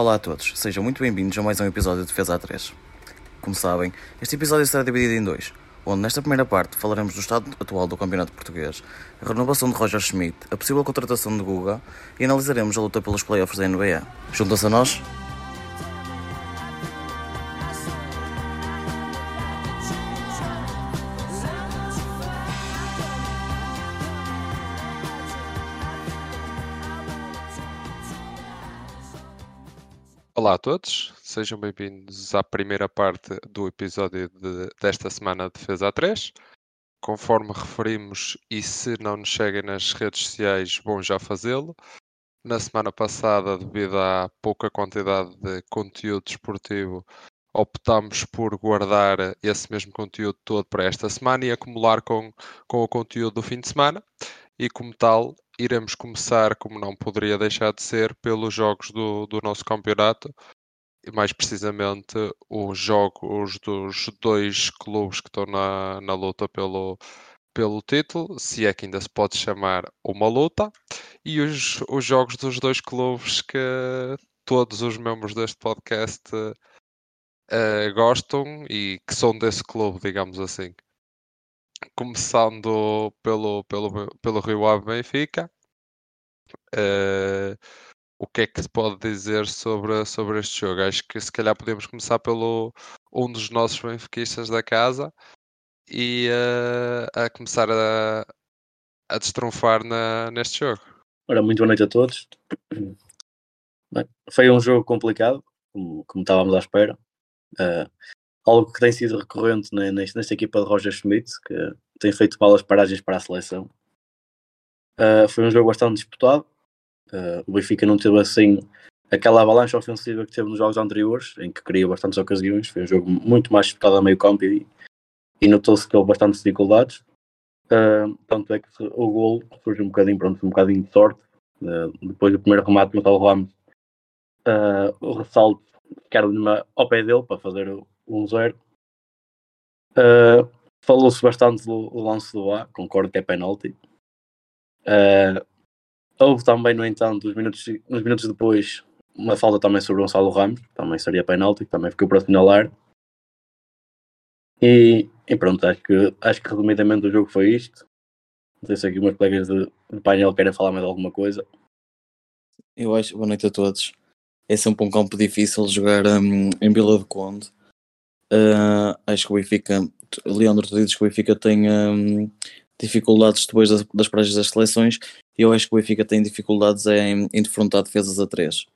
Olá a todos, sejam muito bem-vindos a mais um episódio de Defesa A3. Como sabem, este episódio será dividido em dois, onde nesta primeira parte falaremos do estado atual do Campeonato Português, a renovação de Roger Schmidt, a possível contratação de Guga e analisaremos a luta pelos playoffs da NBA. Juntam-se a nós? Olá a todos, sejam bem-vindos à primeira parte do episódio de- desta semana de Defesa A3. Conforme referimos, e se não nos seguem nas redes sociais, vão já fazê-lo. Na semana passada, devido à pouca quantidade de conteúdo desportivo, optámos por guardar esse mesmo conteúdo todo para esta semana e acumular com, com o conteúdo do fim de semana. E como tal, iremos começar, como não poderia deixar de ser, pelos jogos do, do nosso campeonato, e mais precisamente os jogos dos dois clubes que estão na, na luta pelo, pelo título, se é que ainda se pode chamar uma luta, e os, os jogos dos dois clubes que todos os membros deste podcast eh, gostam e que são desse clube, digamos assim. Começando pelo, pelo, pelo Rio Ave Benfica, eh, o que é que se pode dizer sobre, sobre este jogo? Acho que se calhar podemos começar pelo um dos nossos benfiquistas da casa e eh, a começar a, a destronfar na, neste jogo. Ora, muito boa noite a todos. Bem, foi um jogo complicado, como, como estávamos à espera. Uh, algo que tem sido recorrente ne- nesta, nesta equipa de Roger Schmidt, que tem feito balas paragens para a seleção. Uh, foi um jogo bastante disputado. Uh, o Benfica não teve assim aquela avalanche ofensiva que teve nos jogos anteriores, em que criou bastantes ocasiões. Foi um jogo muito mais disputado a meio campo e, e notou-se que houve bastantes dificuldades. Uh, tanto é que o gol surge um bocadinho, pronto, um bocadinho de sorte. Uh, depois do primeiro remate no Gonçalo Ramos, uh, o ressalto era numa- ao pé dele para fazer o 1-0. Uh, Falou-se bastante do, do lance do A, concordo que é penalti. Uh, houve também, no entanto, uns minutos, uns minutos depois, uma falta também sobre o Gonçalo Ramos, também seria penalti, também ficou para assinalar. E, e pronto, acho que, acho que resumidamente o jogo foi isto. Não sei se aqui meus colegas de, de painel querem falar mais alguma coisa. Eu acho, boa noite a todos. É sempre um campo difícil jogar hum, em Vila do Conde. Ah, acho que o Benfica, Leandro, tu dizes que o Benfica tem hum, dificuldades depois das, das das seleções e eu acho que o Benfica tem dificuldades em, em defrontar defesas a 3.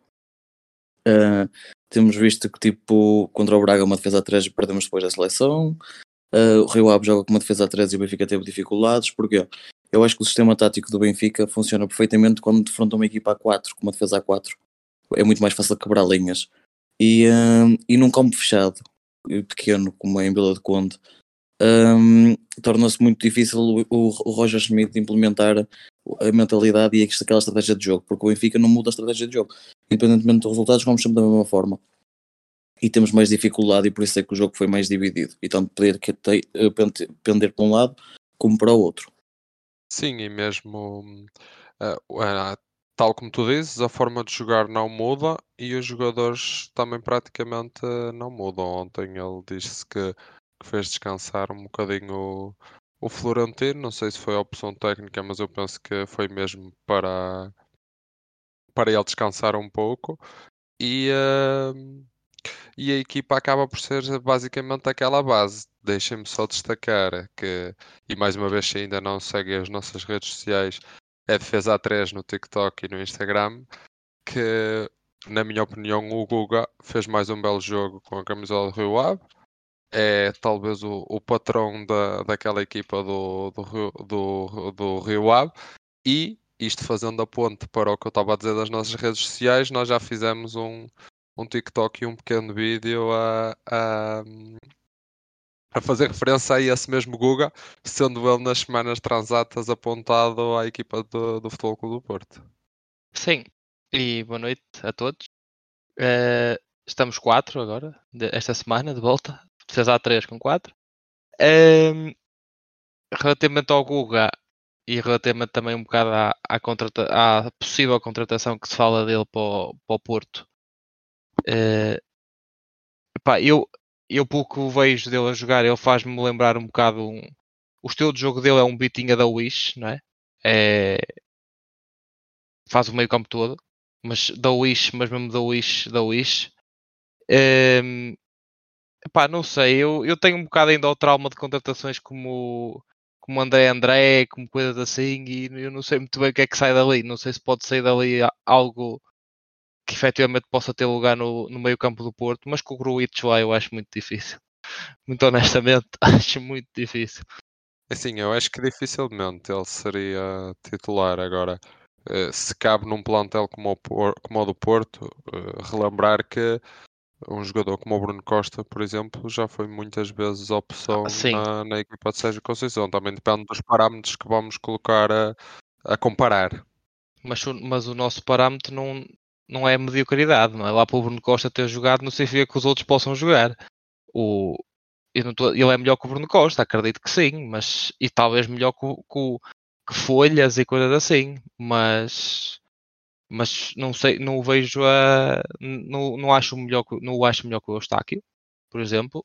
temos visto que tipo contra o Braga uma defesa a 3 perdemos depois da seleção. Ah, o Rio Ave joga com uma defesa a 3 e o Benfica teve dificuldades. Porquê? Eu acho que o sistema tático do Benfica funciona perfeitamente quando defronta uma equipa a 4, com uma defesa a 4. É muito mais fácil quebrar linhas. E, hum, e num campo fechado, e pequeno, como é em Vila de Conde, hum, torna-se muito difícil o, o, Roger Schmidt implementar a mentalidade e aquela estratégia de jogo, porque o Benfica não muda a estratégia de jogo. Independentemente dos resultados, vamos sempre da mesma forma. E temos mais dificuldade, e por isso é que o jogo foi mais dividido. E tanto poder que eh, pende- pender para um lado como para o outro. Sim, e mesmo ah, tal como tu dizes, a forma de jogar não muda e os jogadores também praticamente ah, não mudam. Ontem ele disse que, que fez descansar um bocadinho o, o Florentino. Não sei se foi a opção técnica, mas eu penso que foi mesmo para, para ele descansar um pouco. E, hum, e a equipa acaba por ser basicamente aquela base. Deixem-me só destacar que, e mais uma vez, se ainda não seguem as nossas redes sociais, é Defesa A3 no TikTok e no Instagram, que, na minha opinião, o Guga fez mais um belo jogo com a camisola do Rio Ave. É talvez o, o patrão da, daquela equipa do, do, do, do Rio Ave. E, isto fazendo a ponte para o que eu estava a dizer das nossas redes sociais, nós já fizemos um, um TikTok e um pequeno vídeo a, a, a fazer referência a esse mesmo Guga, sendo ele nas semanas transatas apontado à equipa do, do Futebol Clube do Porto. Sim, e boa noite a todos. Eh, estamos quatro agora, esta semana, de volta. Vocês há três com quatro. Ehm, relativamente ao Guga e relativamente também um bocado à, à, contrata- à possível contratação que se fala dele para o, para o Porto, Uh, epá, eu, eu pouco vejo dele a jogar, ele faz-me lembrar um bocado um, o estilo de jogo dele é um bitinha da Wish, não é? é faz o meio campo todo, mas da Wish, mas mesmo da Wish, da Wish. Um, epá, não sei, eu, eu tenho um bocado ainda o trauma de contratações como como André André, como coisas assim, e eu não sei muito bem o que é que sai dali. Não sei se pode sair dali algo que efetivamente possa ter lugar no, no meio campo do Porto, mas com o Gruitch lá eu acho muito difícil. Muito honestamente, acho muito difícil. Assim, eu acho que dificilmente ele seria titular agora. Eh, se cabe num plantel como o, como o do Porto, eh, relembrar que um jogador como o Bruno Costa, por exemplo, já foi muitas vezes opção Ah, na, na equipa de Sérgio Conceição. Também depende dos parâmetros que vamos colocar a, a comparar. Mas, mas o nosso parâmetro não, não é mediocridade, não é? Lá para o Bruno Costa ter jogado, não significa que os outros possam jogar. O, tô- ele é melhor que o Bruno Costa, acredito que sim, mas e talvez melhor que, que, que folhas e coisas assim, mas mas não sei, não vejo a não, não acho melhor não o acho melhor que o Eustáquio, por exemplo.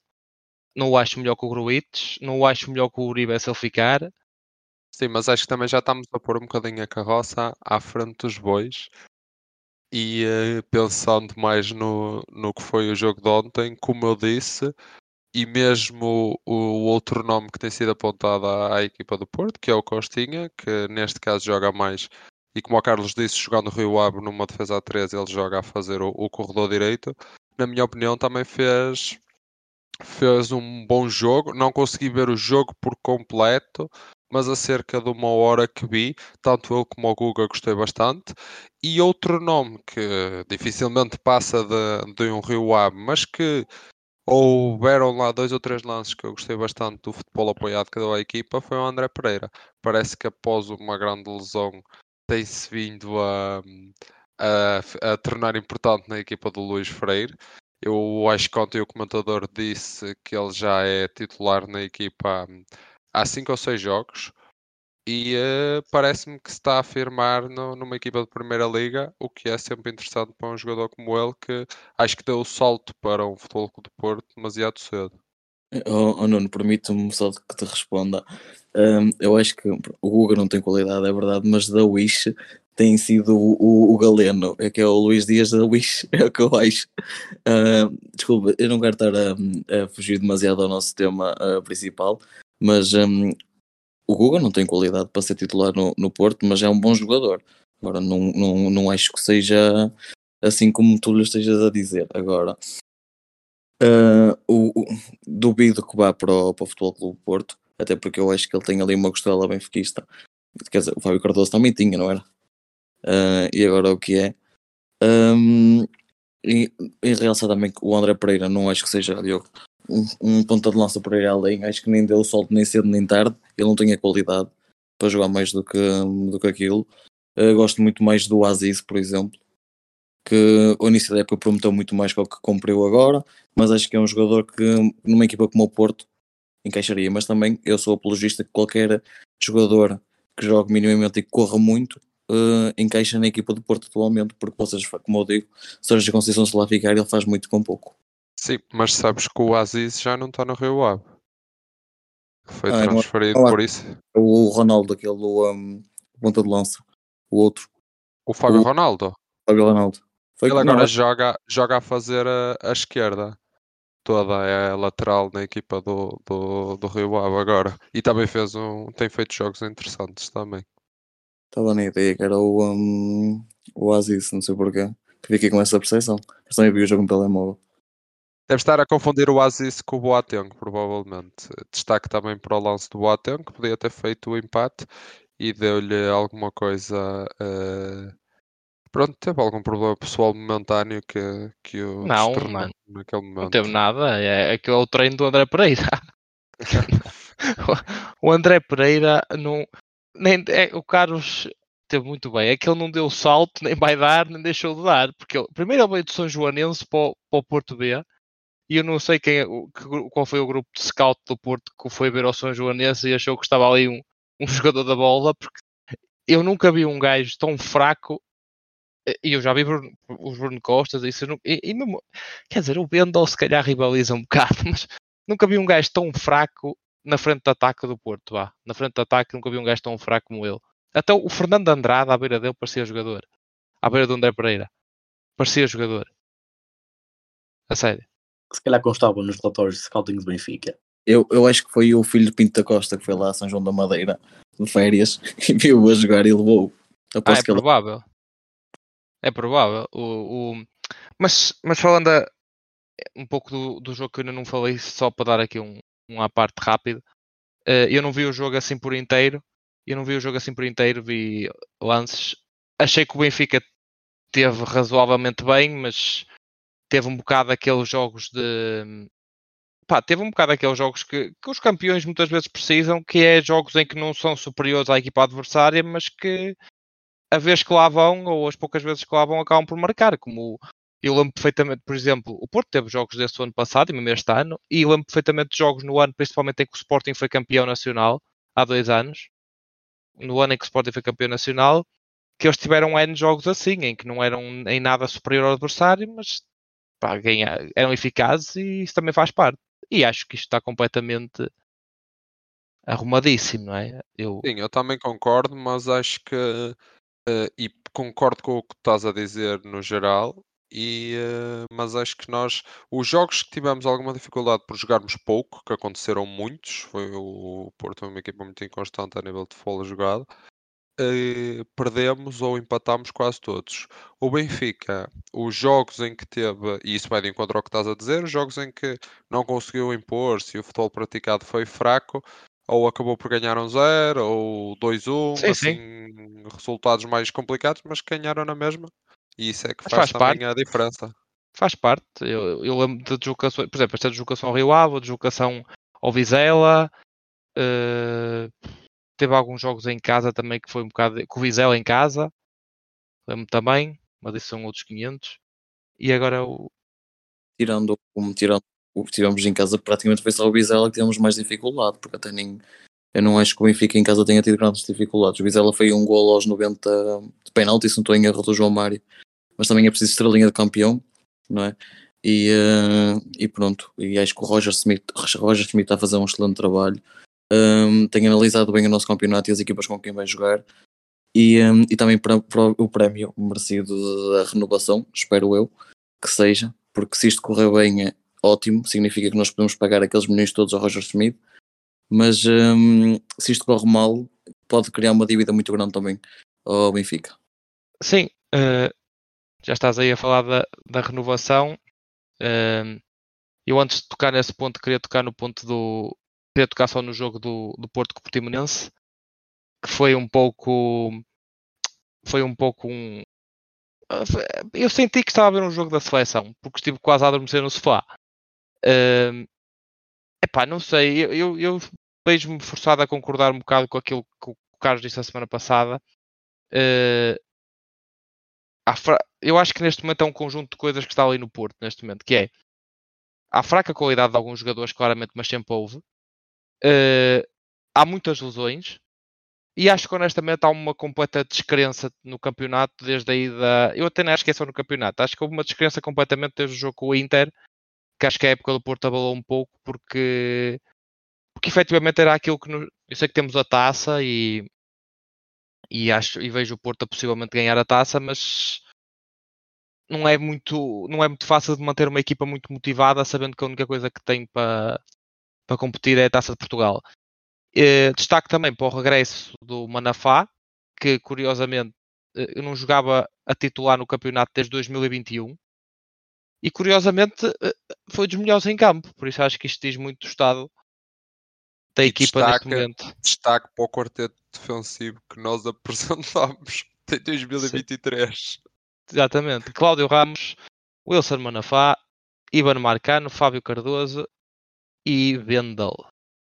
Não o acho melhor que o Gruites, não o acho melhor que o Uribe se ele ficar. Sim, mas acho que também já estamos a pôr um bocadinho a carroça à frente dos bois e eh, pensando mais no, no que foi o jogo de ontem, como eu disse, e mesmo o, o outro nome que tem sido apontado à, à equipa do Porto, que é o Costinha, que neste caso joga mais, e como o Carlos disse, jogando Rio Ave numa defesa a 3, ele joga a fazer o, o corredor direito. Na minha opinião, também fez, fez um bom jogo. Não consegui ver o jogo por completo, mas a cerca de uma hora que vi, tanto ele como o Guga gostei bastante. E outro nome que dificilmente passa de, de um Rio Ave, mas que houveram lá dois ou três lances que eu gostei bastante do futebol apoiado que deu à equipa, foi o André Pereira. Parece que após uma grande lesão tem-se vindo a, a, a tornar importante na equipa do Luís Freire. Eu acho que ontem o comentador disse que ele já é titular na equipa há cinco ou seis jogos e eh, parece-me que se está a afirmar no- numa equipa de Primeira Liga, o que é sempre interessante para um jogador como ele, que acho que deu o salto para um futebol do Porto demasiado cedo. Oh, oh Nuno, permite-me só que te responda. Hum, eu acho que o Guga não tem qualidade, é verdade, mas da Wish tem sido o, o, o galeno, é que é o Luís Dias da Wish, é o que eu acho. Hum, desculpa, eu não quero estar a, a fugir demasiado ao nosso tema uh, principal, mas hum, o Guga não tem qualidade para ser titular no, no Porto, mas é um bom jogador. Agora, não, não, não acho que seja assim como tu lhe estejas a dizer. Agora, Uh, o, o- duvido que vá para o, para o Futebol Clube Porto, até porque eu acho que ele tem ali uma costela benfiquista. Quer dizer, o Fábio Cardoso também tinha, não era? Uh, e agora o que é? Um, e, e realçar também que o André Pereira não acho que seja Diogo, um, um ponta de lança por aí além, acho que nem deu salto nem cedo nem tarde, ele não tem a qualidade para jogar mais do que, do que aquilo. Uh, gosto muito mais do Aziz, por exemplo, que ao início da época prometeu muito mais que o que cumpriu agora, mas acho que é um jogador que numa equipa como o Porto encaixaria. Mas também eu sou apologista que qualquer jogador que jogue minimamente e que corra muito eh, encaixa na equipa do Porto atualmente, porque vocês, como eu digo, a Conceição se lá ficar, ele faz muito com pouco. Sim, mas sabes que o Aziz já não está no Rio Ave. Foi Ah, é transferido por isso. O Ronaldo, aquele do um, ponta de lança, o outro, O Fábio O- Ronaldo. Fábio Ronaldo. Foi Ele agora joga, joga a fazer a, a esquerda. Toda é lateral na equipa do, do, do Rio Ave agora. E também fez um. tem feito jogos interessantes também. Estava na ideia que era o, um, o Aziz, não sei porquê. Que fiquei com essa percepção. Mas também vi o jogo no telemóvel. Deve estar a confundir o Aziz com o Boateng, provavelmente. Destaque também para o lance do Boateng, que podia ter feito o empate e deu-lhe alguma coisa. eh, Pronto, teve algum problema pessoal momentâneo que, que o Não, mano. naquele momento. Não teve nada, é, é que é o treino do André Pereira. o André Pereira não. Nem, é, o Carlos teve muito bem. É que ele não deu salto, nem vai dar, nem deixou de dar. Porque ele- primeiro ele veio de São Joanense para o, para o Porto B. E eu não sei quem, é qual foi o grupo de scout do Porto que foi ver ao São Joanense e achou que estava ali um, um jogador da bola. Porque eu nunca vi um gajo tão fraco e eu já vi Bruno, os Bruno Costas isso, não, e, e mesmo, quer dizer, o Bendel se calhar rivaliza um bocado, mas nunca vi um gajo tão fraco na frente de ataque do Porto, vá. Na frente de ataque nunca vi um gajo tão fraco como ele. Até o Fernando Andrade à beira dele parecia jogador. À beira do André Pereira. Parecia jogador. A sério. Se calhar constava nos relatórios de scouting do Benfica. Eu, eu acho que foi o filho de Pinto da Costa que foi lá a São João da Madeira de férias e viu-o a jogar e levou. Ah, é que ele provável. É provável. O, o... Mas, mas falando a- um pouco do, do jogo que eu ainda não falei, só para dar aqui um, um à parte rápido. eh, eu não vi o jogo assim por inteiro. Eu não vi o jogo assim por inteiro, vi lances. Achei que o Benfica teve razoavelmente bem, mas teve um bocado aqueles jogos de. Pá, teve um bocado aqueles jogos que, que os campeões muitas vezes precisam, que é jogos em que não são superiores à equipa adversária, mas que a vez que lá vão, ou as poucas vezes que lá vão, acabam por marcar. Como eu lembro perfeitamente, por exemplo, o Porto teve jogos desse ano passado e mesmo este ano, e lembro perfeitamente de jogos no ano, principalmente em que o Sporting foi campeão nacional, há dois anos, no ano em que o Sporting foi campeão nacional, que eles tiveram N jogos assim, em que não eram em nada superior ao adversário, mas pá, ganha- eram eficazes e isso também faz parte. E acho que isto está completamente arrumadíssimo, não é? Eu, Sim, eu também concordo, mas acho que eh, e concordo com o que estás a dizer no geral, e, eh, mas acho que nós, os jogos que tivemos alguma dificuldade por jogarmos pouco, que aconteceram muitos, foi o, Porto uma equipa muito inconstante a nível de futebol jogado, eh, perdemos ou empatámos quase todos. O Benfica, os jogos em que teve, e isso vai de encontro ao que estás a dizer, os jogos em que não conseguiu impor-se e o futebol praticado foi fraco, ou acabou por ganhar um 0, ou 2-1, Sim, sim. assim, resultados mais complicados, mas ganharam na mesma. E isso é que faz, faz também a diferença. Faz parte. Eu, eu lembro de deslocações, por exemplo, esta deslocação ao Rio Ave, a deslocação ao Vizela. eh, teve alguns jogos em casa também que foi um bocado. Com o Vizela em casa. Lembro também, mas isso são outros 500. E agora o. tirando como tirando o que tivemos em casa, praticamente foi só o Bizela que tivemos mais dificuldade, porque até nem eu não acho que o Benfica em casa tenha tido grandes dificuldades. O Bizela foi um gol aos 90 de penalti, se não estou em erro do João Mário, mas também é preciso estrelinha de campeão, não é? E, eh, e pronto, e acho que o Roger Smith, Roger Smith está a fazer um excelente trabalho. Um, tem analisado bem o nosso campeonato e as equipas com quem vai jogar. E, um, e também para, para o prémio merecido da renovação, espero eu que seja, porque se isto correr bem é ótimo, significa que nós podemos pagar aqueles milhões todos ao Roger Smith, mas hum, se isto corre mal, pode criar uma dívida muito grande também ao Benfica. Sim, eh, já estás aí a falar da, da renovação. Eh, eu antes de tocar nesse ponto, queria tocar no ponto do. Queria tocar só no jogo do, do Porto com o Portimonense, que foi um pouco. Foi um pouco um. ah, Eu senti que estava a ver um jogo da seleção, porque estive quase a adormecer no sofá. Eh, epá, não sei, eu, eu, eu vejo-me forçado a concordar um bocado com aquilo que o Carlos disse a semana passada. Fra- eu acho que neste momento é um conjunto de coisas que está ali no Porto, neste momento, que é há fraca qualidade de alguns jogadores, claramente, mas sempre houve. Eh, há muitas lesões. E acho que honestamente há uma completa descrença no campeonato desde aí da. Eu até nem acho que é só no campeonato. Acho que houve uma descrença completamente desde o jogo com o Inter, que acho que a época do Porto abalou um pouco, porque, porque efetivamente era aquilo que. nos- Eu sei que temos a taça e, e acho e vejo o Porto a possivelmente ganhar a taça, mas não é muito não é muito fácil de manter uma equipa muito motivada sabendo que a única coisa que tem para para competir é a Taça de Portugal. Eh, destaque também para o regresso do Manafá, que curiosamente eh, não jogava a titular no campeonato desde 2021 e curiosamente eh, foi dos melhores em campo, por isso acho que isto diz muito do estado da E equipa neste destaca- momento. Destaque para o quarteto defensivo que nós apresentámos em 2023. Exatamente. Cláudio Ramos, Wilson Manafá, Ivan Marcano, Fábio Cardoso e Vendel.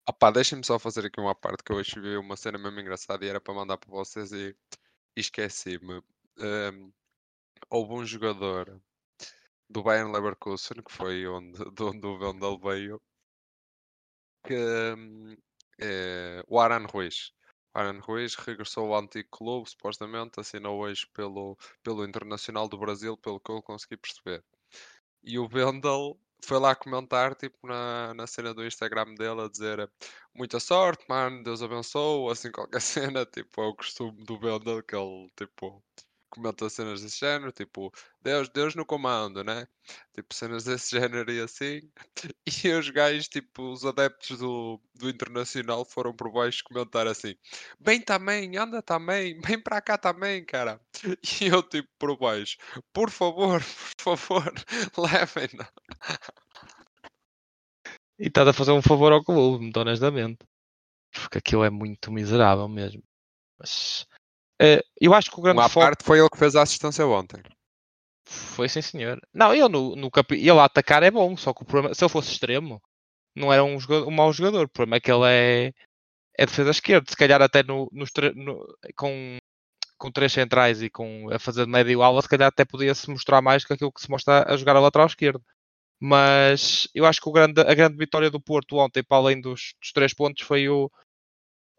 Opá, deixem-me só fazer aqui uma parte que eu hoje vi uma cena mesmo engraçada e era para mandar para vocês e, esqueci-me. Ahm, houve um jogador do Bayern Leverkusen, que foi onde, de onde o Vendel veio, que hum, é, o Aran Ruiz. Aaron Ruiz regressou ao antigo clube, supostamente, assinou hoje pelo, pelo Internacional do Brasil, pelo que eu consegui perceber. E o Wendel foi lá comentar, tipo, na, na cena do Instagram dele, a dizer muita sorte, mano, Deus abençoe, assim, qualquer cena, tipo, é o costume do Wendel, que ele, tipo, comenta cenas desse género, tipo, Deus, Deus no comando, né? Tipo, cenas desse género e assim. E os gajos, tipo, os adeptos do, do Internacional foram por baixo comentar assim: Bem também, anda também, vem para cá também, cara. E eu, tipo, por baixo: Por favor, por favor, levem-na. E estás a fazer um favor ao clube, honestamente. Porque aquilo é muito miserável mesmo. Mas eu acho que o grande Uma foco parte foi ele que fez a assistência ontem. foi sim senhor. Não, ele no, no ele a atacar é bom, só que o problema, se ele fosse extremo, não era um, jogador, um mau jogador. O problema é que ele é, é defesa esquerda. Se calhar até no, nos no- com, com três centrais e com a fazer de médio ala, se calhar até podia se mostrar mais que aquilo que se mostra a jogar a lateral esquerdo. Mas eu acho que o grande, a grande vitória do Porto ontem, para além dos, dos três pontos, foi o,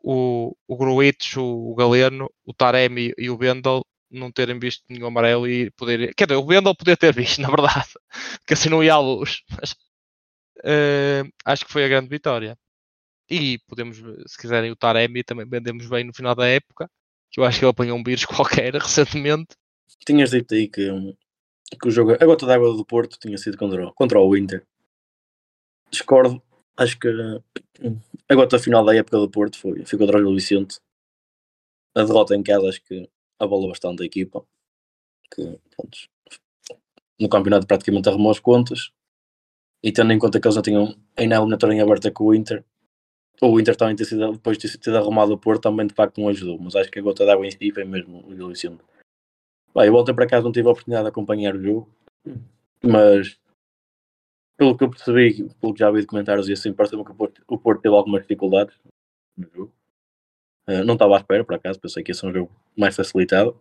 o, o Gruitch, o, Galeno, o Taremi e o Bendel não terem visto nenhum amarelo e poder. Quer dizer, o Bendel podia ter visto, na verdade, que assim não ia à luz. Mas eh, acho que foi a grande vitória. E podemos, se quiserem, o Taremi também vendemos bem no final da época. Que eu acho que ele apanhou um vírus qualquer recentemente. Tinhas dito aí que, hum, que o jogo, a gota d'água do Porto tinha sido contra, contra o Inter. Discordo. Acho que hum, a gota final da época do Porto foi, o Gil Vicente. A derrota em casa acho que abalou bastante a equipa. Que, pronto, no campeonato praticamente arrumou as contas. E tendo em conta que eles não tinham ainda a eliminatória em aberta com o Inter, o Inter também ter sido, depois de ter arrumado o Porto, também de facto não ajudou. Mas acho que a gota d'água em si foi mesmo o Gil Vicente. Bem, eu voltei para casa, não tive a oportunidade de acompanhar o jogo, mas pelo que eu percebi, pelo que já vi de comentários e assim, parece-me que o Porto, o Porto teve algumas dificuldades no jogo. Eh, não estava à espera, por acaso, pensei que ia ser um jogo mais facilitado.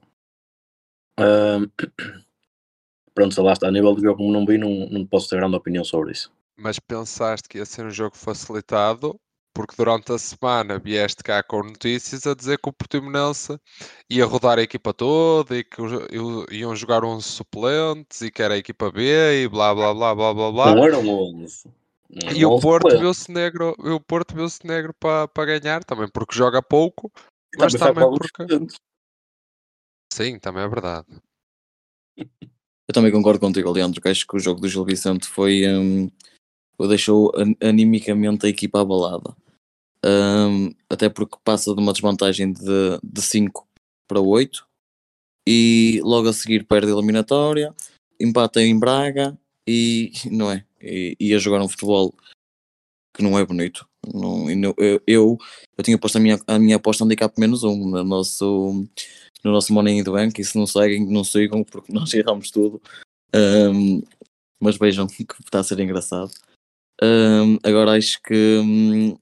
Ahm, pronto, lá está, a nível de jogo, como não vi, não, não posso ter grande opinião sobre isso. Mas pensaste que ia ser um jogo facilitado porque durante a semana vieste cá com notícias a dizer que o Portimonense ia rodar a equipa toda e que iam- jogar 11 suplentes e que era a equipa B e blá blá blá blá blá blá. Não eram 11. Não E o 11 Porto viu-se negro, e o Porto viu-se negro para para ganhar também porque joga pouco, E mas também também porque sim, também é verdade. Eu também concordo contigo, Leandro, que acho que o jogo do Gil Vicente foi. hum, deixou an- animicamente a equipa abalada. Hum, até porque passa de uma desvantagem de, de 5 para 8 e logo a seguir perde a eliminatória, empata em Braga e não é? E ia jogar um futebol que não é bonito. Não, e eu, eu, eu tinha posto a minha, a minha aposta handicap menos um no nosso, no nosso in the Bank e se não seguem, não sigam porque nós erramos tudo. Hum, mas vejam que está a ser engraçado. Hum, agora acho que, hum,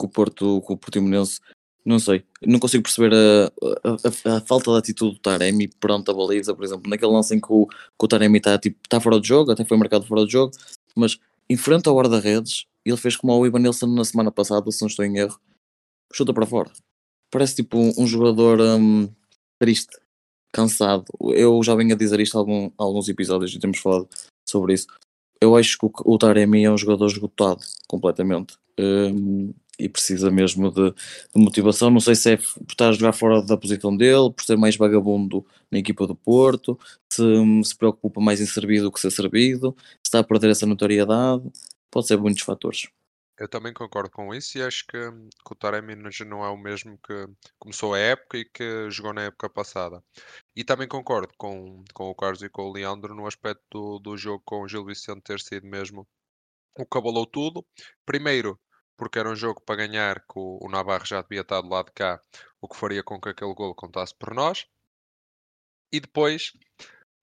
que o Porto, que o Portimonense, não sei, não consigo perceber a, a- a- falta de atitude do Taremi perante a baliza, por exemplo, naquele lance em que o, que o Taremi está tipo, tá fora do jogo, até foi marcado fora do jogo, mas enfrenta o guarda-redes, ele fez como o Ivan Nilsson na semana passada, se não estou em erro, chuta para fora. Parece tipo um, um jogador hum, triste, cansado. Eu já venho a dizer isto algum, alguns episódios e temos falado sobre isso. Eu acho que o, o Taremi é um jogador esgotado completamente hum, e precisa mesmo de, de motivação. Não sei se é por estar a jogar fora da posição dele, por ser mais vagabundo na equipa do Porto, se hum, se preocupa mais em servir do que ser servido, se está a perder essa notoriedade. Pode ser muitos fatores. Eu também concordo com isso e acho que, que o Taremi não é o mesmo que começou a época e que jogou na época passada. E também concordo com, com o Carlos e com o Leandro no aspecto do, do jogo com o Gil Vicente ter sido mesmo o que abalou tudo. Primeiro, porque era um jogo para ganhar, que o, o Navarro já devia estar do lado de cá, o que faria com que aquele gol contasse por nós. E depois,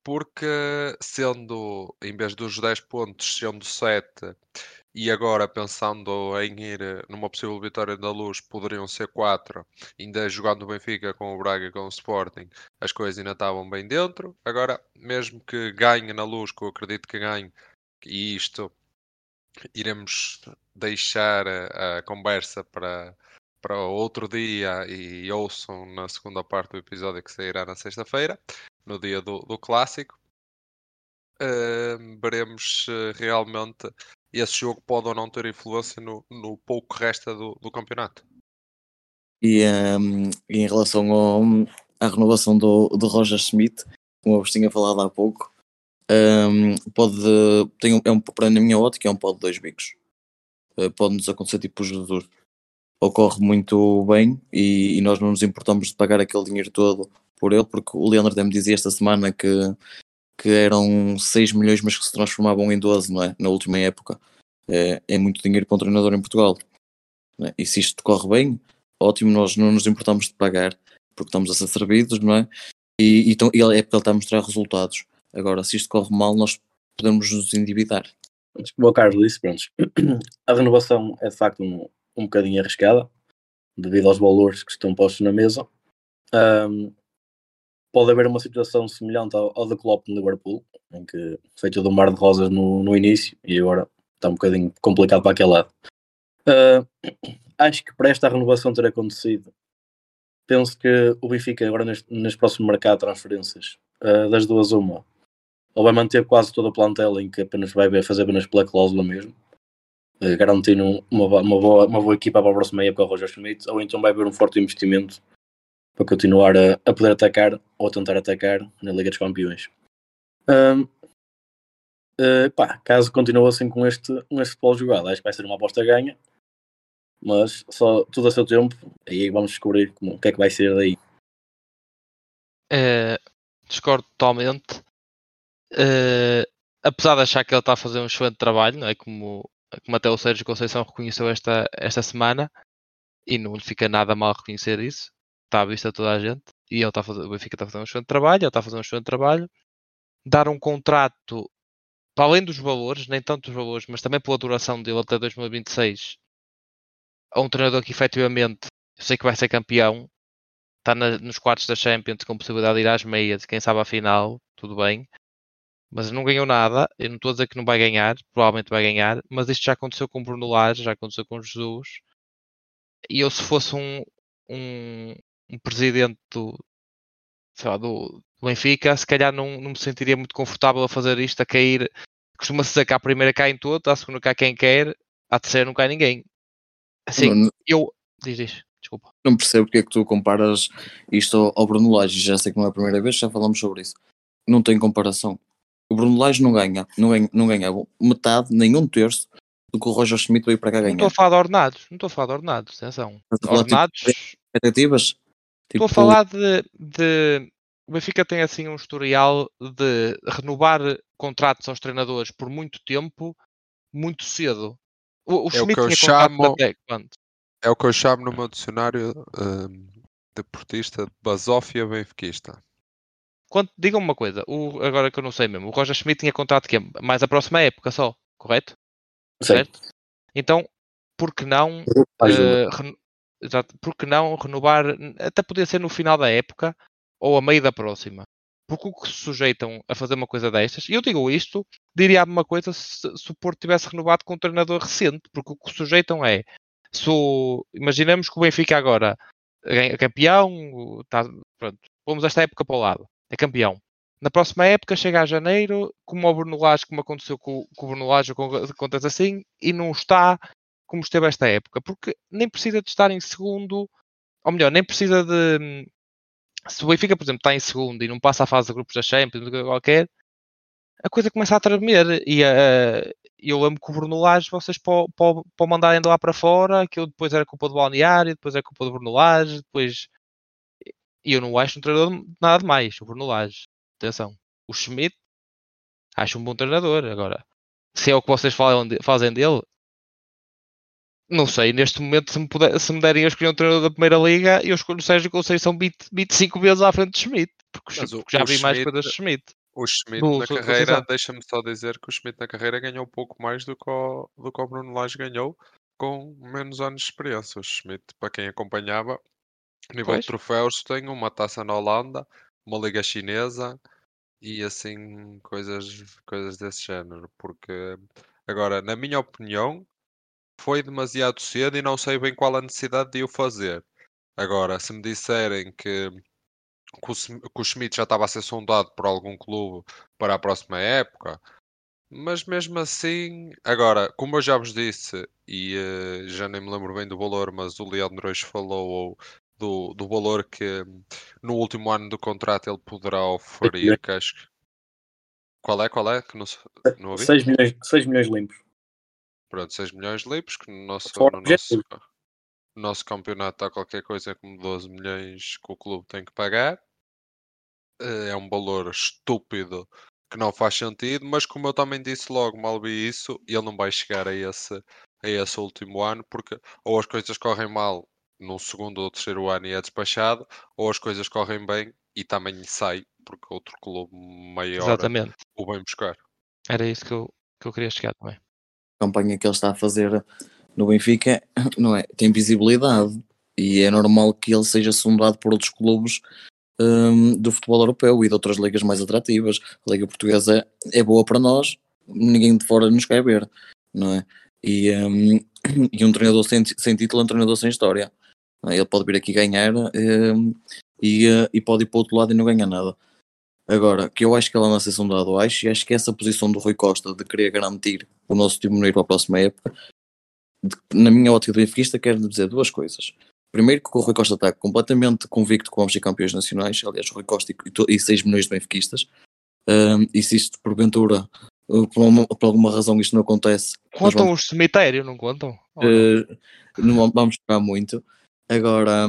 porque sendo, em vez dos 10 pontos, sendo 7, e agora pensando em ir eh, numa possível vitória da Luz, poderiam ser 4, ainda jogando o Benfica com o Braga com o Sporting, as coisas ainda estavam bem dentro. Agora, mesmo que ganhe na Luz, que eu acredito que ganhe, e isto iremos deixar a, conversa para, para outro dia e ouçam na segunda parte do episódio que sairá na sexta-feira, no dia do, do clássico. Uh, veremos se realmente esse jogo pode ou não ter influência no, no pouco que resta do, do campeonato. E, um, em relação ao, à renovação do, do Roger Schmidt, como eu vos tinha falado há pouco, um, pode, tem é um, para na minha ótica, é um pó de dois bicos. Uh, Pode-nos acontecer tipo o Jesus. Ocorre muito bem e, e, nós não nos importamos de pagar aquele dinheiro todo por ele, porque o Leandro até me dizia esta semana que, que eram 6 milhões, mas que se transformavam em 12, não é? Na última época. É, é muito dinheiro para um treinador em Portugal. É? E se isto corre bem, ótimo, nós não nos importamos de pagar, porque estamos a ser servidos, não é? E, e, então, e é porque ele está a mostrar resultados. Agora, se isto corre mal, nós podemos nos endividar. Como o Carlos disse, pronto, a renovação é de facto um, um bocadinho arriscada, devido aos valores que estão postos na mesa. Um, pode haver uma situação semelhante ao, ao da Klopp no Liverpool, em que foi tudo um mar de rosas no, no início e agora está um bocadinho complicado para aquele lado. Uh, acho que para esta renovação ter acontecido, penso que o Benfica agora neste, neste próximo mercado de transferências, uh, das duas uma, ou vai manter quase toda a plantela em que apenas vai fazer apenas pela cláusula mesmo, uh, garantindo uma, uma, boa, uma boa equipa para a próxima época ao Roger Schmidt, ou então vai haver um forte investimento para continuar a, a poder atacar ou tentar atacar na Liga dos Campeões. Um, uh, pá, caso continue assim com este, com este futebol jogado, acho que vai ser uma aposta ganha, mas só tudo a seu tempo, aí vamos descobrir como, o que é que vai ser daí. Uh, discordo totalmente. Uh, apesar de achar que ele está a fazer um excelente trabalho, não é? Como, como até o Sérgio Conceição reconheceu esta, esta semana, e não lhe fica nada mal reconhecer isso, está à vista toda a gente, e ele está a fazer, o Benfica está a fazer um excelente trabalho, ele está a fazer um excelente trabalho. Dar um contrato, para além dos valores, nem tanto os valores, mas também pela duração dele até 2026, a um treinador que efetivamente eu sei que vai ser campeão, está nos quartos da Champions com possibilidade de ir às meias, quem sabe à final, tudo bem mas não ganhou nada. Eu não estou a dizer que não vai ganhar, provavelmente vai ganhar, mas isto já aconteceu com o Bruno Lage, já aconteceu com Jesus. E eu, se fosse um, um, um presidente do, lá, do, do, Benfica, se calhar não, não me sentiria muito confortável a fazer isto, a cair. Costuma-se dizer que a primeira cai em todo, a segunda cai quem quer, a terceira não cai ninguém. Assim, não, eu. Diz, diz, desculpa. Não percebo porque é que tu comparas isto ao Bruno Lage. Já sei que não é a primeira vez, já falamos sobre isso. Não tem comparação o Bruno Lage não ganha, não ganha, não ganha metade, nem um terço do que o Roger Schmidt veio para cá ganhar. Não estou a falar de ordenados, não estou a falar de ordenados, atenção. Tipo, ordenados. Tipo, expectativas? Tipo... Estou a falar de, de. O Benfica tem assim um historial de renovar contratos aos treinadores por muito tempo, muito cedo. O, o é Schmidt o que eu chamo, até quando? É o que eu chamo no meu dicionário um, deportista de basófia benfiquista. Quando, digam-me uma coisa, o, agora que eu não sei mesmo, o Roger Schmidt tinha contrato que é mais a próxima época só, correto? Sim. Certo? Então, por que não, uh, reno, por que não renovar, até podia ser no final da época ou a meio da próxima? Porque o que se sujeitam a fazer uma coisa destas, e eu digo isto, diria-me uma coisa se, se, o Porto tivesse renovado com um treinador recente, porque o que se sujeitam é, se o, imaginemos que o Benfica agora é campeão, tá, pronto, vamos esta época para o lado é campeão. Na próxima época chega a janeiro, como o Bruno Lage, como aconteceu com, com o Bruno Lage, acontece assim, e não está como esteve esta época, porque nem precisa de estar em segundo, ou melhor, nem precisa de. Se o Benfica, por exemplo, está em segundo e não passa a fase de grupos da Champions, qualquer, a coisa começa a tremer. E uh, eu lembro que o Bruno Lage, vocês para mandarem de lá para fora, aquilo depois era culpa do Balneário, depois era culpa do Bruno Lage, depois e eu não acho um treinador nada demais, o Bruno Lage. Atenção. O Schmidt, acho um bom treinador. Agora, se é o que vocês fazem dele, não sei. Neste momento, se me, puder, se me derem a escolher um treinador da Primeira Liga, eu escolho o Sérgio Conceição 25 vezes à frente de Schmidt. Porque, o, porque já vi Schmidt, mais coisas de Schmidt. O Schmidt do, na carreira, deixa-me só dizer que o Schmidt na carreira ganhou um pouco mais do que o, do que o Bruno Lage ganhou com menos anos de experiência. O Schmidt, para quem acompanhava, nível pois. de troféus, tenho uma taça na Holanda, uma liga chinesa e assim coisas, coisas desse género. Porque agora, na minha opinião, foi demasiado cedo e não sei bem qual a necessidade de o fazer. Agora, se me disserem que, que, o, Sm- que o Schmidt já estava a ser sondado por algum clube para a próxima época, mas mesmo assim, agora, como eu já vos disse, e eh, já nem me lembro bem do valor, mas o Leandro hoje falou ou, do, do valor que no último ano do contrato ele poderá oferir, que acho que- Qual é? Qual é? Que não, não ouvi? 6 milhões, 6 milhões limpos. Pronto, 6 milhões livres, que no nosso, no nosso, no nosso campeonato está qualquer coisa como 12 milhões que o clube tem que pagar. Eh, É um valor estúpido que não faz sentido, mas como eu também disse logo, mal vi isso, ele não vai chegar a esse, a esse último ano, porque ou as coisas correm mal no segundo ou terceiro ano e é despachado, ou as coisas correm bem e também sai, porque outro clube maior Exatamente. o vem buscar. Era isso que eu, que eu queria chegar também. campanha que ele está a fazer no Benfica não é, tem visibilidade e é normal que ele seja sondado por outros clubes hum, do futebol europeu e de outras ligas mais atrativas. A Liga Portuguesa é, é boa para nós, ninguém de fora nos quer ver, não é? E, hum, e um treinador sem, sem título é um treinador sem história. É? Ele pode vir aqui ganhar hum, e, eh, e pode ir para o outro lado e não ganhar nada. Agora, que eu acho que ele anda a ser sondado, acho, e acho que essa posição do Rui Costa de querer garantir o nosso time no para a próxima época, de- na minha ótica de benfiquista, quero dizer duas coisas. Primeiro, que o Rui Costa está completamente convicto que vamos ser campeões nacionais, aliás, o Rui Costa e, e 6 milhões de benfiquistas, Ahm, e se isto porventura, uh, por, uma- por alguma razão isto não acontece, Contam vamos os cemitérios, não contam? Eh, não vamos jogar muito. Agora,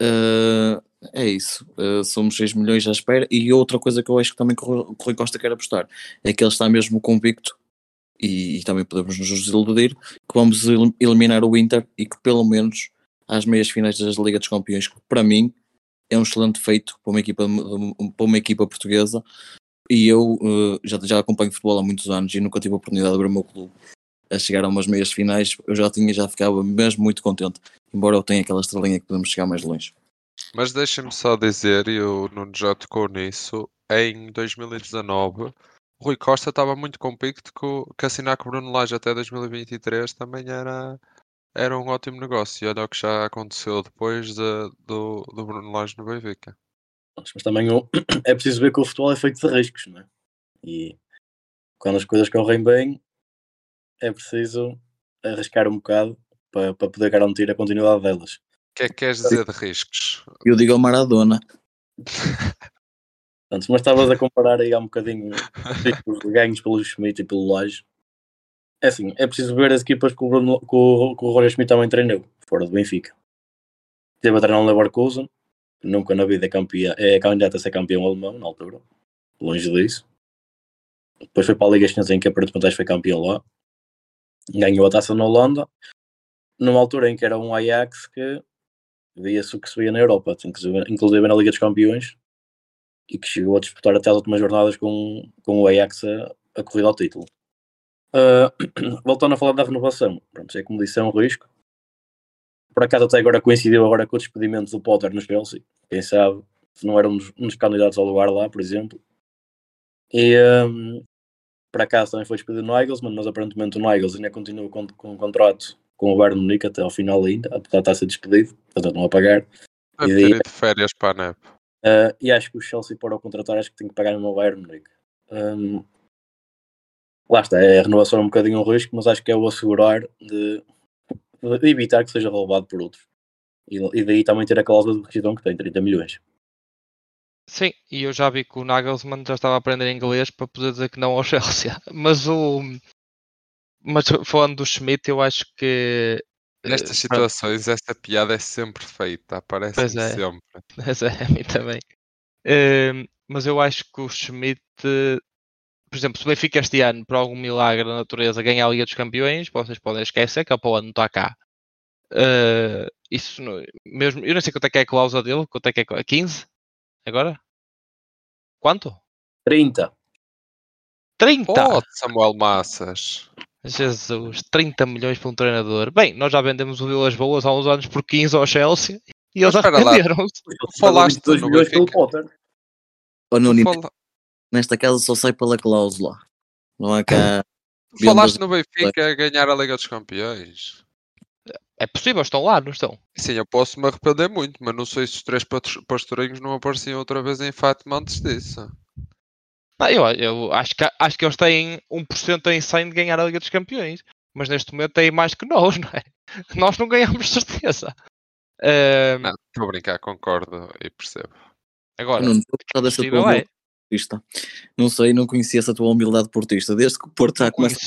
eh, é isso. Eh, somos 6 milhões à espera. E outra coisa que eu acho que também o Rui- Costa quer apostar é que ele está mesmo convicto, e, e também podemos nos desiludir, que vamos elim- eliminar o Inter e que pelo menos às meias finais da Liga dos Campeões, que para mim é um excelente feito para uma equipa, para uma equipa portuguesa. E eu eh, já, já acompanho futebol há muitos anos e nunca tive a oportunidade de ver o meu clube a chegar a umas meias finais, eu já tinha, já ficava mesmo muito contente, embora eu tenha aquela estrelinha que podemos chegar mais longe. Mas deixem-me só dizer, e o Nuno já tocou nisso, em 2019, o Rui Costa estava muito convicto que, assinar com o Bruno Lage até 2023 também era, era um ótimo negócio. E olha o que já aconteceu depois de- do, do Bruno Lage no Benfica. Mas também é preciso ver que o futebol é feito de riscos, não é? E quando as coisas correm bem, é preciso arriscar um bocado para, para poder garantir a continuidade delas. O que é que queres dizer de riscos? Eu digo ao Maradona, Portanto, mas estavas a comparar aí há um bocadinho os ganhos pelo Schmidt e pelo Laje. É assim, é preciso ver as equipas que o, Bruno, que o, que o Roger Schmidt também treinou, fora do Benfica. Teve a treinar o Leverkusen, que nunca na vida é, campeão, é candidato a ser campeão alemão, na altura. Longe disso. Depois foi para a Liga Chinesa em que a Porto Montes foi campeão lá. Ganhou a taça na Holanda, numa altura em que era um Ajax que via-se o que se via na Europa, inclusive, inclusive na Liga dos Campeões, e que chegou a disputar até as últimas jornadas com, com o Ajax a, a corrida ao título. Ah, voltando a falar da renovação, pronto, é como disse, é um risco. Por acaso até agora coincidiu agora com o despedimento do Potter no Chelsea, quem sabe se não era um dos, um dos candidatos ao lugar lá, por exemplo. E um, por acaso também foi despedido o Nigelsmann, mas aparentemente o Nigels ainda continua com, com um contrato com o Bayern Munique até ao final ainda, apesar de estar a ser despedido, portanto não a pagar. E ter daí- de férias para a NEP. Uh, e acho que o Chelsea para o contratar acho que tem que pagar no Bayern Munique. Um, lá está, é a renovação é um bocadinho um risco, mas acho que é o assegurar de, de evitar que seja roubado por outros. E, e daí também ter a cláusula de rescisão que tem 30 milhões. Sim, e eu já vi que o Nagelsmann já estava a aprender inglês para poder dizer que não ao Chelsea. Mas o. Mas falando do Schmidt, eu acho que. eh, Nestas pronto, situações, essa piada é sempre feita, aparece Pois é. sempre. Mas é, a mim também. Ehm, mas eu acho que o Schmidt, por exemplo, se o Benfica este ano, por algum milagre da natureza, ganhar a Liga dos Campeões, vocês podem esquecer que a Paula não está cá. Eh, isso não- mesmo, eu não sei quanto é que é a cláusula dele, quanto é que é, 15? Agora? Quanto? 30! 30! Oh, Samuel Massas. Jesus, 30 milhões para um treinador. Bem, nós já vendemos o Vilas Boas há uns anos por 15 ao Chelsea e eles arrependeram-se. Falaste 2 no milhões pelo Benfica. Potter. Fala- nesta casa só sai pela cláusula, não há cá Falaste no Benfica a ganhar a Liga dos Campeões. É possível, estão lá, não estão? Sim, eu posso me arrepender muito, mas não sei se os três pastorinhos não apareciam outra vez em Fátima antes disso. Ah, eu, eu acho, que, acho que eles têm 1% em 100 de ganhar a Liga dos Campeões. Mas neste momento têm mais que nós, não é? Nós não ganhamos de certeza. Não, estou a brincar, concordo e percebo. agora, Não possível é. humildade portista. Não sei, não conhecia essa tua humildade portista. Desde que o Porto já Não começa,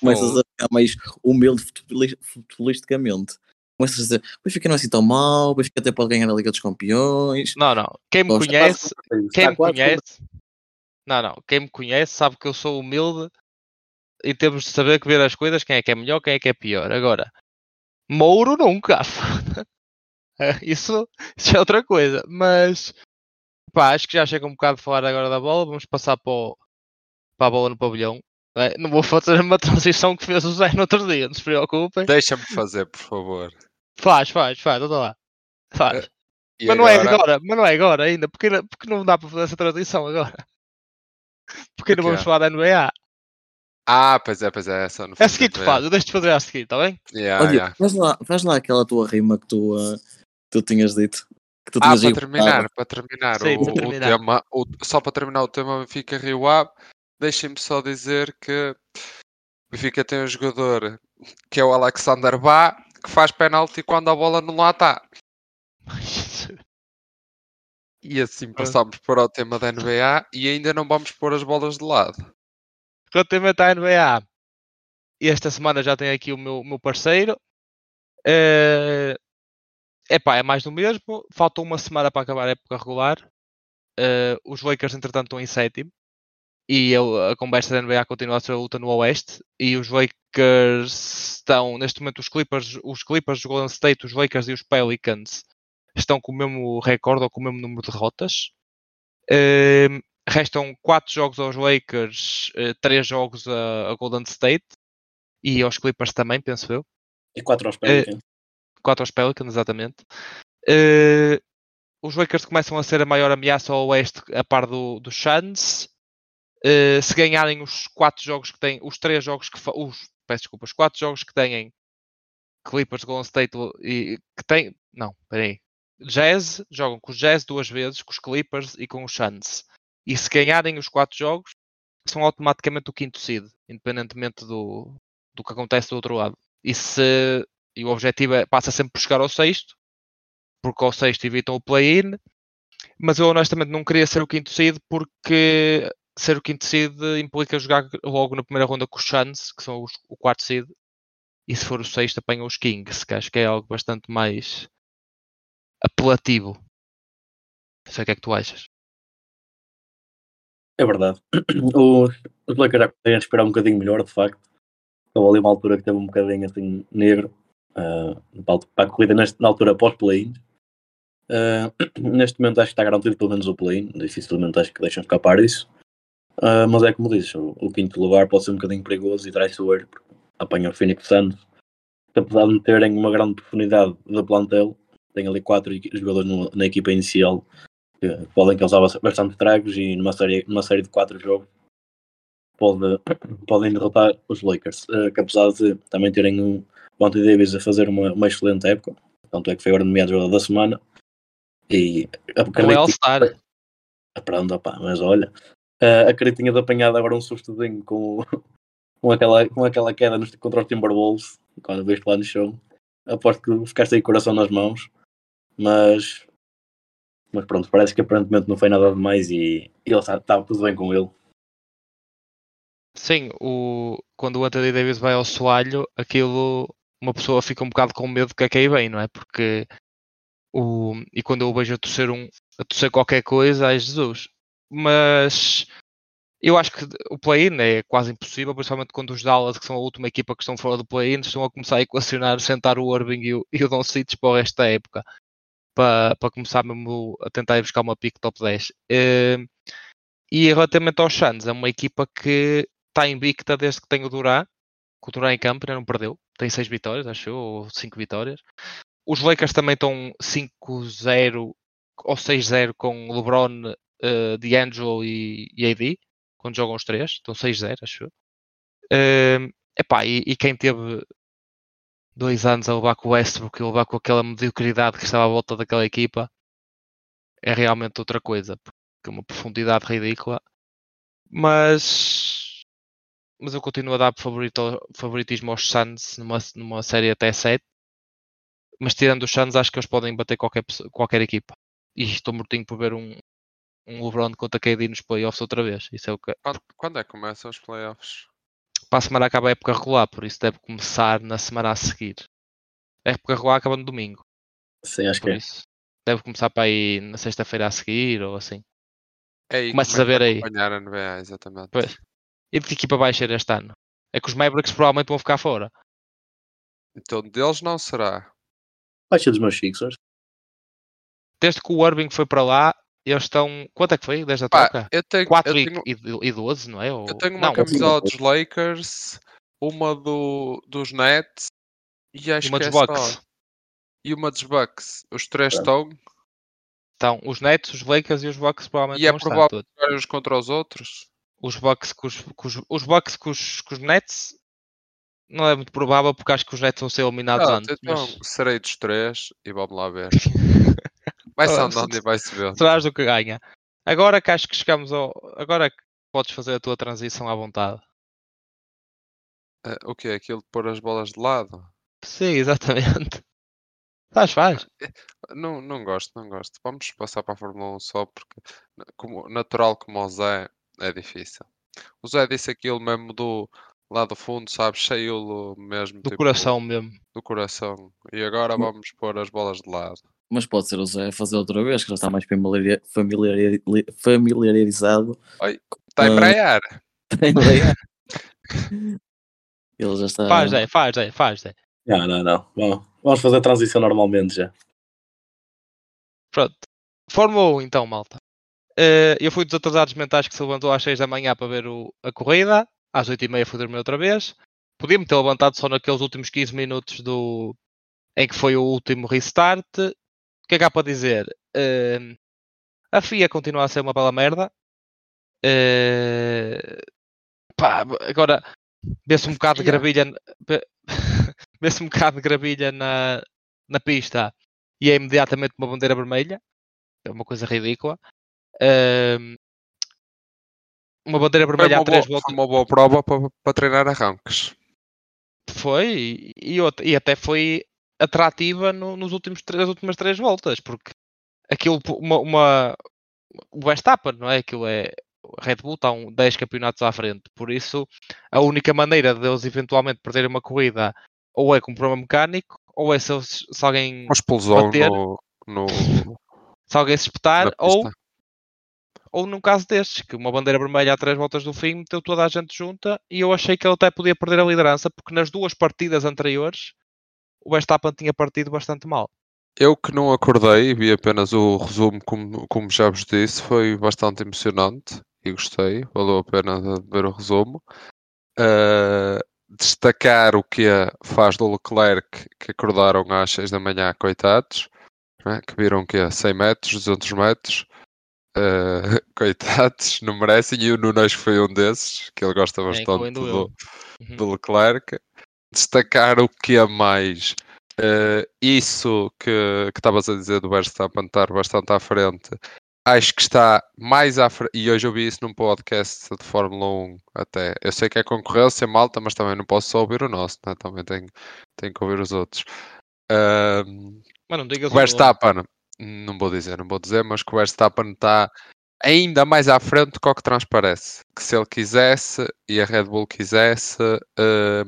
começas a ficar mais humilde futebolisticamente. Começas a dizer, o Benfica não é assim tão mal, o Benfica até pode ganhar a Liga dos Campeões. Não, não. Quem me conhece, quem me conhece, não, não. Quem me conhece sabe que eu sou humilde e temos de saber que ver as coisas, quem é que é melhor, quem é que é pior. Agora, Mouro nunca. isso, isso é outra coisa. Mas pá, acho que já chega um bocado de falar agora da bola. Vamos passar para, o- para a bola no pavilhão. É, Não vou fazer uma transição que fez o Zé no outro dia, não se preocupem. Deixa-me fazer, por favor. Faz, faz, faz, olha lá. Faz. E Mas não é agora- agora, mas não é agora ainda, porque, ainda- porque não dá para fazer essa transição agora. Porque Porquê? vamos falar da NBA. Ah, pois é, pois é. Essa no É a seguinte do fase, eu deixo-te fazer a seguinte, está bem? Yeah, Olha, yeah. faz, lá, faz lá aquela tua rima que tu, ah, tu tinhas dito. Que tu Ah, tinhas para terminar, para terminar, Sim, o, para o terminar. tema, o- só para terminar o tema Benfica Rio Ave, deixem-me só dizer que o Benfica tem um jogador que é o Alexander Bá, que faz penalti quando a bola não lá está. E assim passamos para o tema da NBA e ainda não vamos pôr as bolas de lado. Relativamente à NBA, esta semana já tenho aqui o meu, meu parceiro. É epá, é mais do mesmo. Falta uma semana para acabar a época regular. Eh, os Lakers, entretanto, estão em sétimo. E eu- a conversa da NBA continua a ser a luta no Oeste. E os Lakers estão, neste momento, os Clippers, os Clippers, os Golden State, os Lakers e os Pelicans estão com o mesmo recorde ou com o mesmo número de derrotas. Eh, restam 4 jogos aos Lakers, 3 jogos a, a Golden State e aos Clippers também, penso eu. E 4 aos Pelicans. 4 aos Pelicans, exatamente. Eh, os Lakers começam a ser a maior ameaça ao Oeste a par do, do Suns. Eh, se ganharem os 4 jogos que têm, os 3 jogos que os, peço desculpa, os 4 jogos que têm Clippers, Golden State e que tem, não, peraí. Jazz, jogam com os Jazz duas vezes, com os Clippers e com os Suns. E se ganharem os 4 jogos, são automaticamente o quinto seed, independentemente do, do que acontece do outro lado. E se e o objetivo é, passa sempre por chegar ao sexto, porque ao sexto evitam o play-in, mas eu honestamente não queria ser o quinto seed porque ser o quinto seed implica jogar logo na primeira ronda com os Suns, que são os, o quarto seed, e se for o sexto apanha os Kings, que acho que é algo bastante mais apelativo. Não sei o que é que tu achas. É verdade. Os, os Lakers já conseguem um bocadinho melhor, de facto. Houve ali uma altura que teve um bocadinho assim negro ah, para, a corrida neste, na altura pós-play-in. Ah, neste momento acho que está garantido pelo menos o play-in. Dificilmente acho que deixam escapar isso. Ah, mas é como dizes, o, o quinto lugar pode ser um bocadinho perigoso e traiçoeiro. porque Apanha o Phoenix Suns. Apesar de terem uma grande profundidade de plantel, tem ali quatro jogadores no- na equipa inicial que podem causar bas- bastante tragos e numa série, numa série de quatro jogos pode, podem derrotar os Lakers. Eh, que apesar de também terem um, o Anthony Davis a fazer uma, uma excelente época, tanto é que foi agora nomeado jogador da semana. E Não é All-Star. Pronto, opá, mas olha, eh, acredito que tinha apanhado agora um sustozinho com, com, aquela, com aquela queda nos, contra os Timberwolves, quando vejo lá no show. Aposto que ficaste aí coração nas mãos, mas, mas pronto, parece que aparentemente não foi nada demais e, e ele está tá tudo bem com ele. Sim, o, quando o Anthony Davis vai ao soalho, aquilo uma pessoa fica um bocado com medo do que é que aí vem, não é? Porque o, e quando eu o vejo a torcer, um, a torcer qualquer coisa, ai Jesus. Mas eu acho que o play-in é quase impossível, principalmente quando os Dallas, que são a última equipa que estão fora do play-in, estão a começar a equacionar sentar o Irving e o, e o Doncic para o resto da época. Para, para começar mesmo a tentar ir buscar uma pick top 10. Eh, e relativamente aos Suns, é uma equipa que está invicta desde que tem o Durant, que o Durant em campo não perdeu, tem 6 vitórias, acho eu, ou 5 vitórias. Os Lakers também estão 5-0 ou 6-0 com LeBron, uh, D'Angelo e, e AD, quando jogam os três, estão 6-0, acho eu. Ehm, epá, e, e quem teve dois anos a levar com o Westbrook e levar com aquela mediocridade que estava à volta daquela equipa é realmente outra coisa, porque é uma profundidade ridícula. Mas, mas eu continuo a dar favorito, favoritismo aos Suns numa, numa série até 7. Mas tirando os Suns, acho que eles podem bater qualquer, qualquer equipa. E estou mortinho por ver um, um LeBron contra KD nos playoffs outra vez. Isso é o que. Quando, quando é que começam os playoffs? Para a semana acaba a época regular, por isso deve começar na semana a seguir. A época regular acaba no domingo, Sim, acho que por é. isso deve começar para aí na sexta-feira a seguir ou assim. É aí que Começas a ver aí. acompanhar a NBA, exatamente. Pois. E de que equipa vai ser este ano? É que os Mavericks provavelmente vão ficar fora. Então deles não será. Vai ser dos meus Sixers. Desde que o Irving foi para lá, eles estão. Quanto é que foi? Desde a Pá, troca? eu tenho, 4 eu e, tenho, e, e 12, não é? Ou... eu tenho uma não, camisola dos Lakers, uma do, dos Nets e acho uma que dos é Bucks. só. E uma dos Bucks. Os três Pronto. estão. Então, os Nets, os Lakers e os Bucks provavelmente E é vão estar provável todos. jogarem uns contra os outros. Os Bucks com os, com os, os Bucks com os, com os Nets não é muito provável porque acho que os Nets vão ser eliminados Pronto, antes. então Mas serei dos três e vamos lá ver. Vai-se Ah, andando e vai-se ver. serás do que ganha. Agora que acho que chegamos ao. Agora que podes fazer a tua transição à vontade. Eh, o que é aquilo de pôr as bolas de lado? Sim, exatamente. Faz, faz. Não, não gosto, não gosto. Vamos passar para a Fórmula 1 só porque, como, natural como o Zé, é difícil. O Zé disse aquilo mesmo do lá do fundo, sabes? Cheio mesmo. Do tipo, coração mesmo. Do coração. E agora Hum. vamos pôr as bolas de lado. Mas pode ser o Zé a fazer outra vez, que já está mais familiari- familiari- familiarizado. Está a Ah. embrear. Tem ideia? Ele já está. Faz, Zé, faz, Zé, faz, Zé. Não, não, não. Vamos- Vamos fazer a transição normalmente já. Pronto. Fórmula 1 então, malta. Eh, eu fui dos atrasados mentais que se levantou às 6 da manhã para ver o- a corrida. Às 8 e meia fui dormir outra vez. Podia-me ter levantado só naqueles últimos 15 minutos do em que foi o último restart. O que é que há para dizer? Eh, a FIA continua a ser uma bela merda. Eh, pá, agora vê-se um bocado de gravilha. vê- Vê-se um bocado de gravilha na, na pista e é imediatamente uma bandeira vermelha. É uma coisa ridícula. Ahm, uma bandeira Foi vermelha uma, há três boa, voltas. foi uma boa prova para, para treinar arranques. Foi e, e e até foi atrativa no- nos últimos três, nas últimas três voltas, porque aquilo, uma, uma- o Verstappen, não é? Aquilo é. Red Bull está um 10 campeonatos à frente, por isso a única maneira de eles eventualmente perderem uma corrida ou é com um problema mecânico ou é se, eles- se alguém, Uma explosão Bater. no, no, se alguém se espetar ou ou num caso destes, que uma bandeira vermelha a três voltas do fim meteu toda a gente junta e eu achei que ele até podia perder a liderança porque nas duas partidas anteriores o Verstappen tinha partido bastante mal. Eu que não acordei, vi apenas o resumo, como, como já vos disse, foi bastante emocionante e gostei, valeu a pena ver o resumo. Uh, destacar o que é- faz do Leclerc, que acordaram às 6 da manhã, coitados, não é? que viram que é 100 metros, 200 metros, Uh, coitados, não merecem, e o que foi um desses, que ele gosta bastante incluindo do. Uhum. do Leclerc. Destacar o que é mais. eh, isso que estavas a dizer do Verstappen estar bastante à frente, acho que está mais à frente. E hoje eu vi isso num podcast de Fórmula 1 até. Eu sei que é concorrência malta, mas também não posso só ouvir o nosso, né? também tenho, tenho que ouvir os outros. Ahm, Mas não digas o. Verstappen, não vou dizer, não vou dizer, mas que o Verstappen está ainda mais à frente do que o que transparece. Que se ele quisesse e a Red Bull quisesse, eh,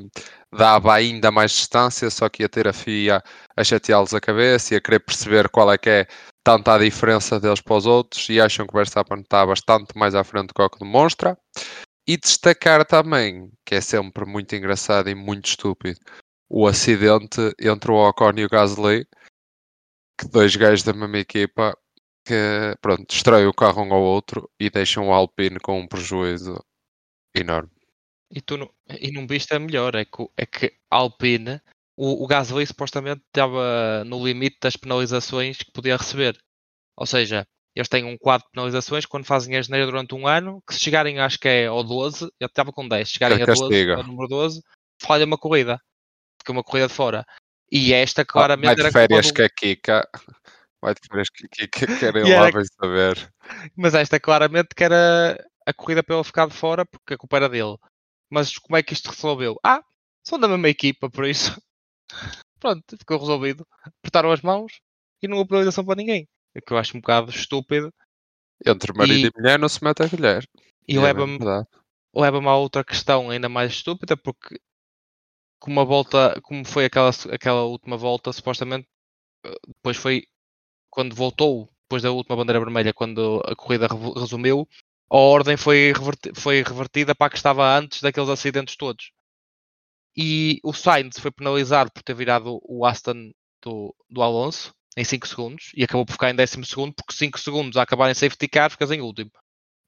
dava ainda mais distância, só que ia ter a FIA a chateá-los a cabeça e a querer perceber qual é que é tanta a diferença deles para os outros e acham que o Verstappen está bastante mais à frente do que o que demonstra. E destacar também, que é sempre muito engraçado e muito estúpido, o acidente entre o Ocon e o Gasly, que dois gajos da mesma equipa que pronto, destroem o carro um ao outro e deixam o Alpine com um prejuízo enorme. E tu não, e não viste a melhor, é que, é que a Alpine, o, o Gasly supostamente estava no limite das penalizações que podia receber. Ou seja, eles têm um quadro de penalizações quando fazem a geneira durante um ano, que se chegarem, acho que é ao 12, eu estava com 10, se chegarem a 12, castiga. ao número 12, falha uma corrida. Fica uma corrida de fora. E esta Ah, Vai claramente de férias que a Kika. Vai de férias que a Kika querem lá bem saber. Mas esta claramente que era a corrida para ele ficar de fora, porque a culpa era dele. Mas como é que isto resolveu? Ah, são da mesma equipa, por isso. Pronto, ficou resolvido. Apertaram as mãos e não houve penalização para ninguém. O que eu acho um bocado estúpido. Entre marido E- e, mulher não se mete a colher. E é leva-me leva-me a outra questão ainda mais estúpida, porque como a volta, como foi aquela, aquela última volta, supostamente eh, depois foi quando voltou, depois da última bandeira vermelha, quando a corrida resumiu, a ordem foi, reverti- foi revertida para a que estava antes daqueles acidentes todos. E o Sainz foi penalizado por ter virado o Aston do, do Alonso em 5 segundos e acabou por ficar em décimo segundo, porque 5 segundos a acabar em safety car ficas em último.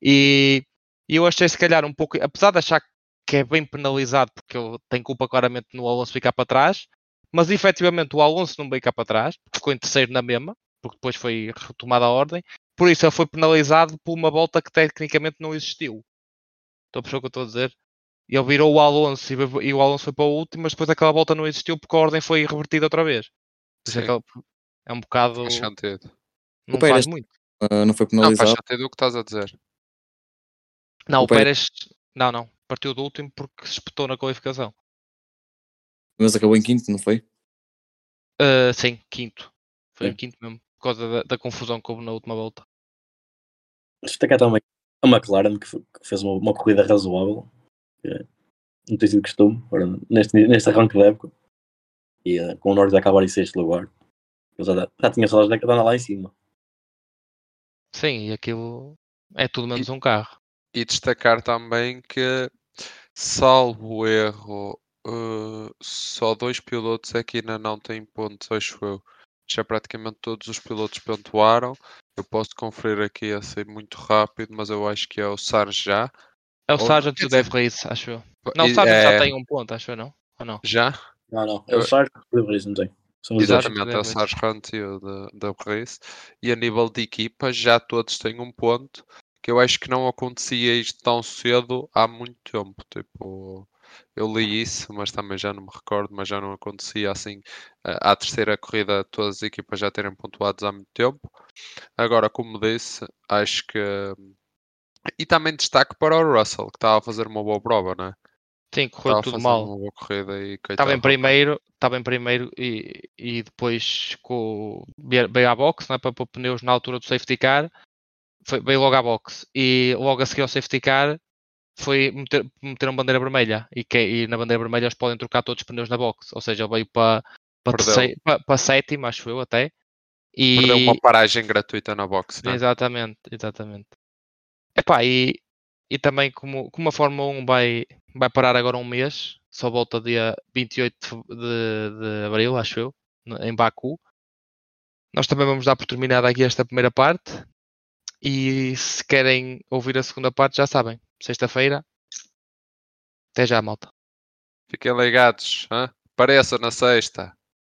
E, e eu achei se calhar um pouco, apesar de achar que é bem penalizado, porque ele tem culpa claramente no Alonso ficar para trás, mas efetivamente o Alonso não veio cá para trás, ficou em terceiro na mesma, porque depois foi retomada a ordem, por isso ele foi penalizado por uma volta que tecnicamente não existiu. Estou a perceber o que eu estou a dizer? Ele virou o Alonso e, e o Alonso foi para o último, mas depois aquela volta não existiu porque a ordem foi revertida outra vez. Aquela- é um bocado. Faz sentido. Não O Pérez faz muito. Ah, não foi Não, faz penalizado. sentido o que estás a dizer. Não, o o Pérez- Pérez. Não, não. Partiu do último porque se espetou na qualificação. mas acabou em quinto, não foi? Ah, sim, quinto. Foi Sim. em quinto mesmo. Por causa da, da confusão que houve na última volta. Destacar também a McLaren, que, fe- que fez uma, uma corrida razoável. não tem sido costume agora, neste, neste arranque da época. E eh, com o Norris a acabar em sexto lugar. Já, já tinha saudades de andar lá em cima. Sim, e aquilo é tudo menos um carro. E destacar também que, salvo erro, eh, só dois pilotos é que ainda não têm pontos, acho eu. Já praticamente todos os pilotos pontuaram. Eu posso conferir aqui assim muito rápido, mas eu acho que é o Sarge já. É o Sargent quer e o dizer- Dave Reis, acho eu. Não, o Sargent é, já tem um ponto, acho eu, não? Ou não? Já? Não, não. É o Sargent e o Reis, não tem. Exatamente, é o Exatamente. Sarge Hunt e o da- da Race. E a nível de equipa, já todos têm um ponto que eu acho que não acontecia isto tão cedo há muito tempo. Tipo, eu li isso, mas também já não me recordo, mas já não acontecia assim eh, à terceira corrida todas as equipas já terem pontuados há muito tempo. Agora, como disse, acho que. E também destaque para o Russell, que estava a fazer uma boa prova, não é? Sim, Estava correu a tudo mal. uma boa corrida e Estava em primeiro, estava em primeiro e, e depois com, veio veio à box não é, para pôr pneus na altura do safety car. Foi, veio logo à box e logo a seguir ao safety car foi meter, meteram bandeira vermelha e, que, e na bandeira vermelha eles podem trocar todos os pneus na box. Ou seja, ele veio para, para, sétimo, acho eu até. E, Perdeu uma paragem gratuita na box, é? Exatamente, exatamente. Epá, e, e também como, como a Fórmula 1 vai, vai parar agora um mês, só volta dia 28 de, de, abril, acho eu, em Baku. Nós também vamos dar por terminada aqui esta primeira parte. E se querem ouvir a segunda parte, já sabem. Sexta-feira. Até já, malta. Fiquem ligados. hã? Apareça na sexta.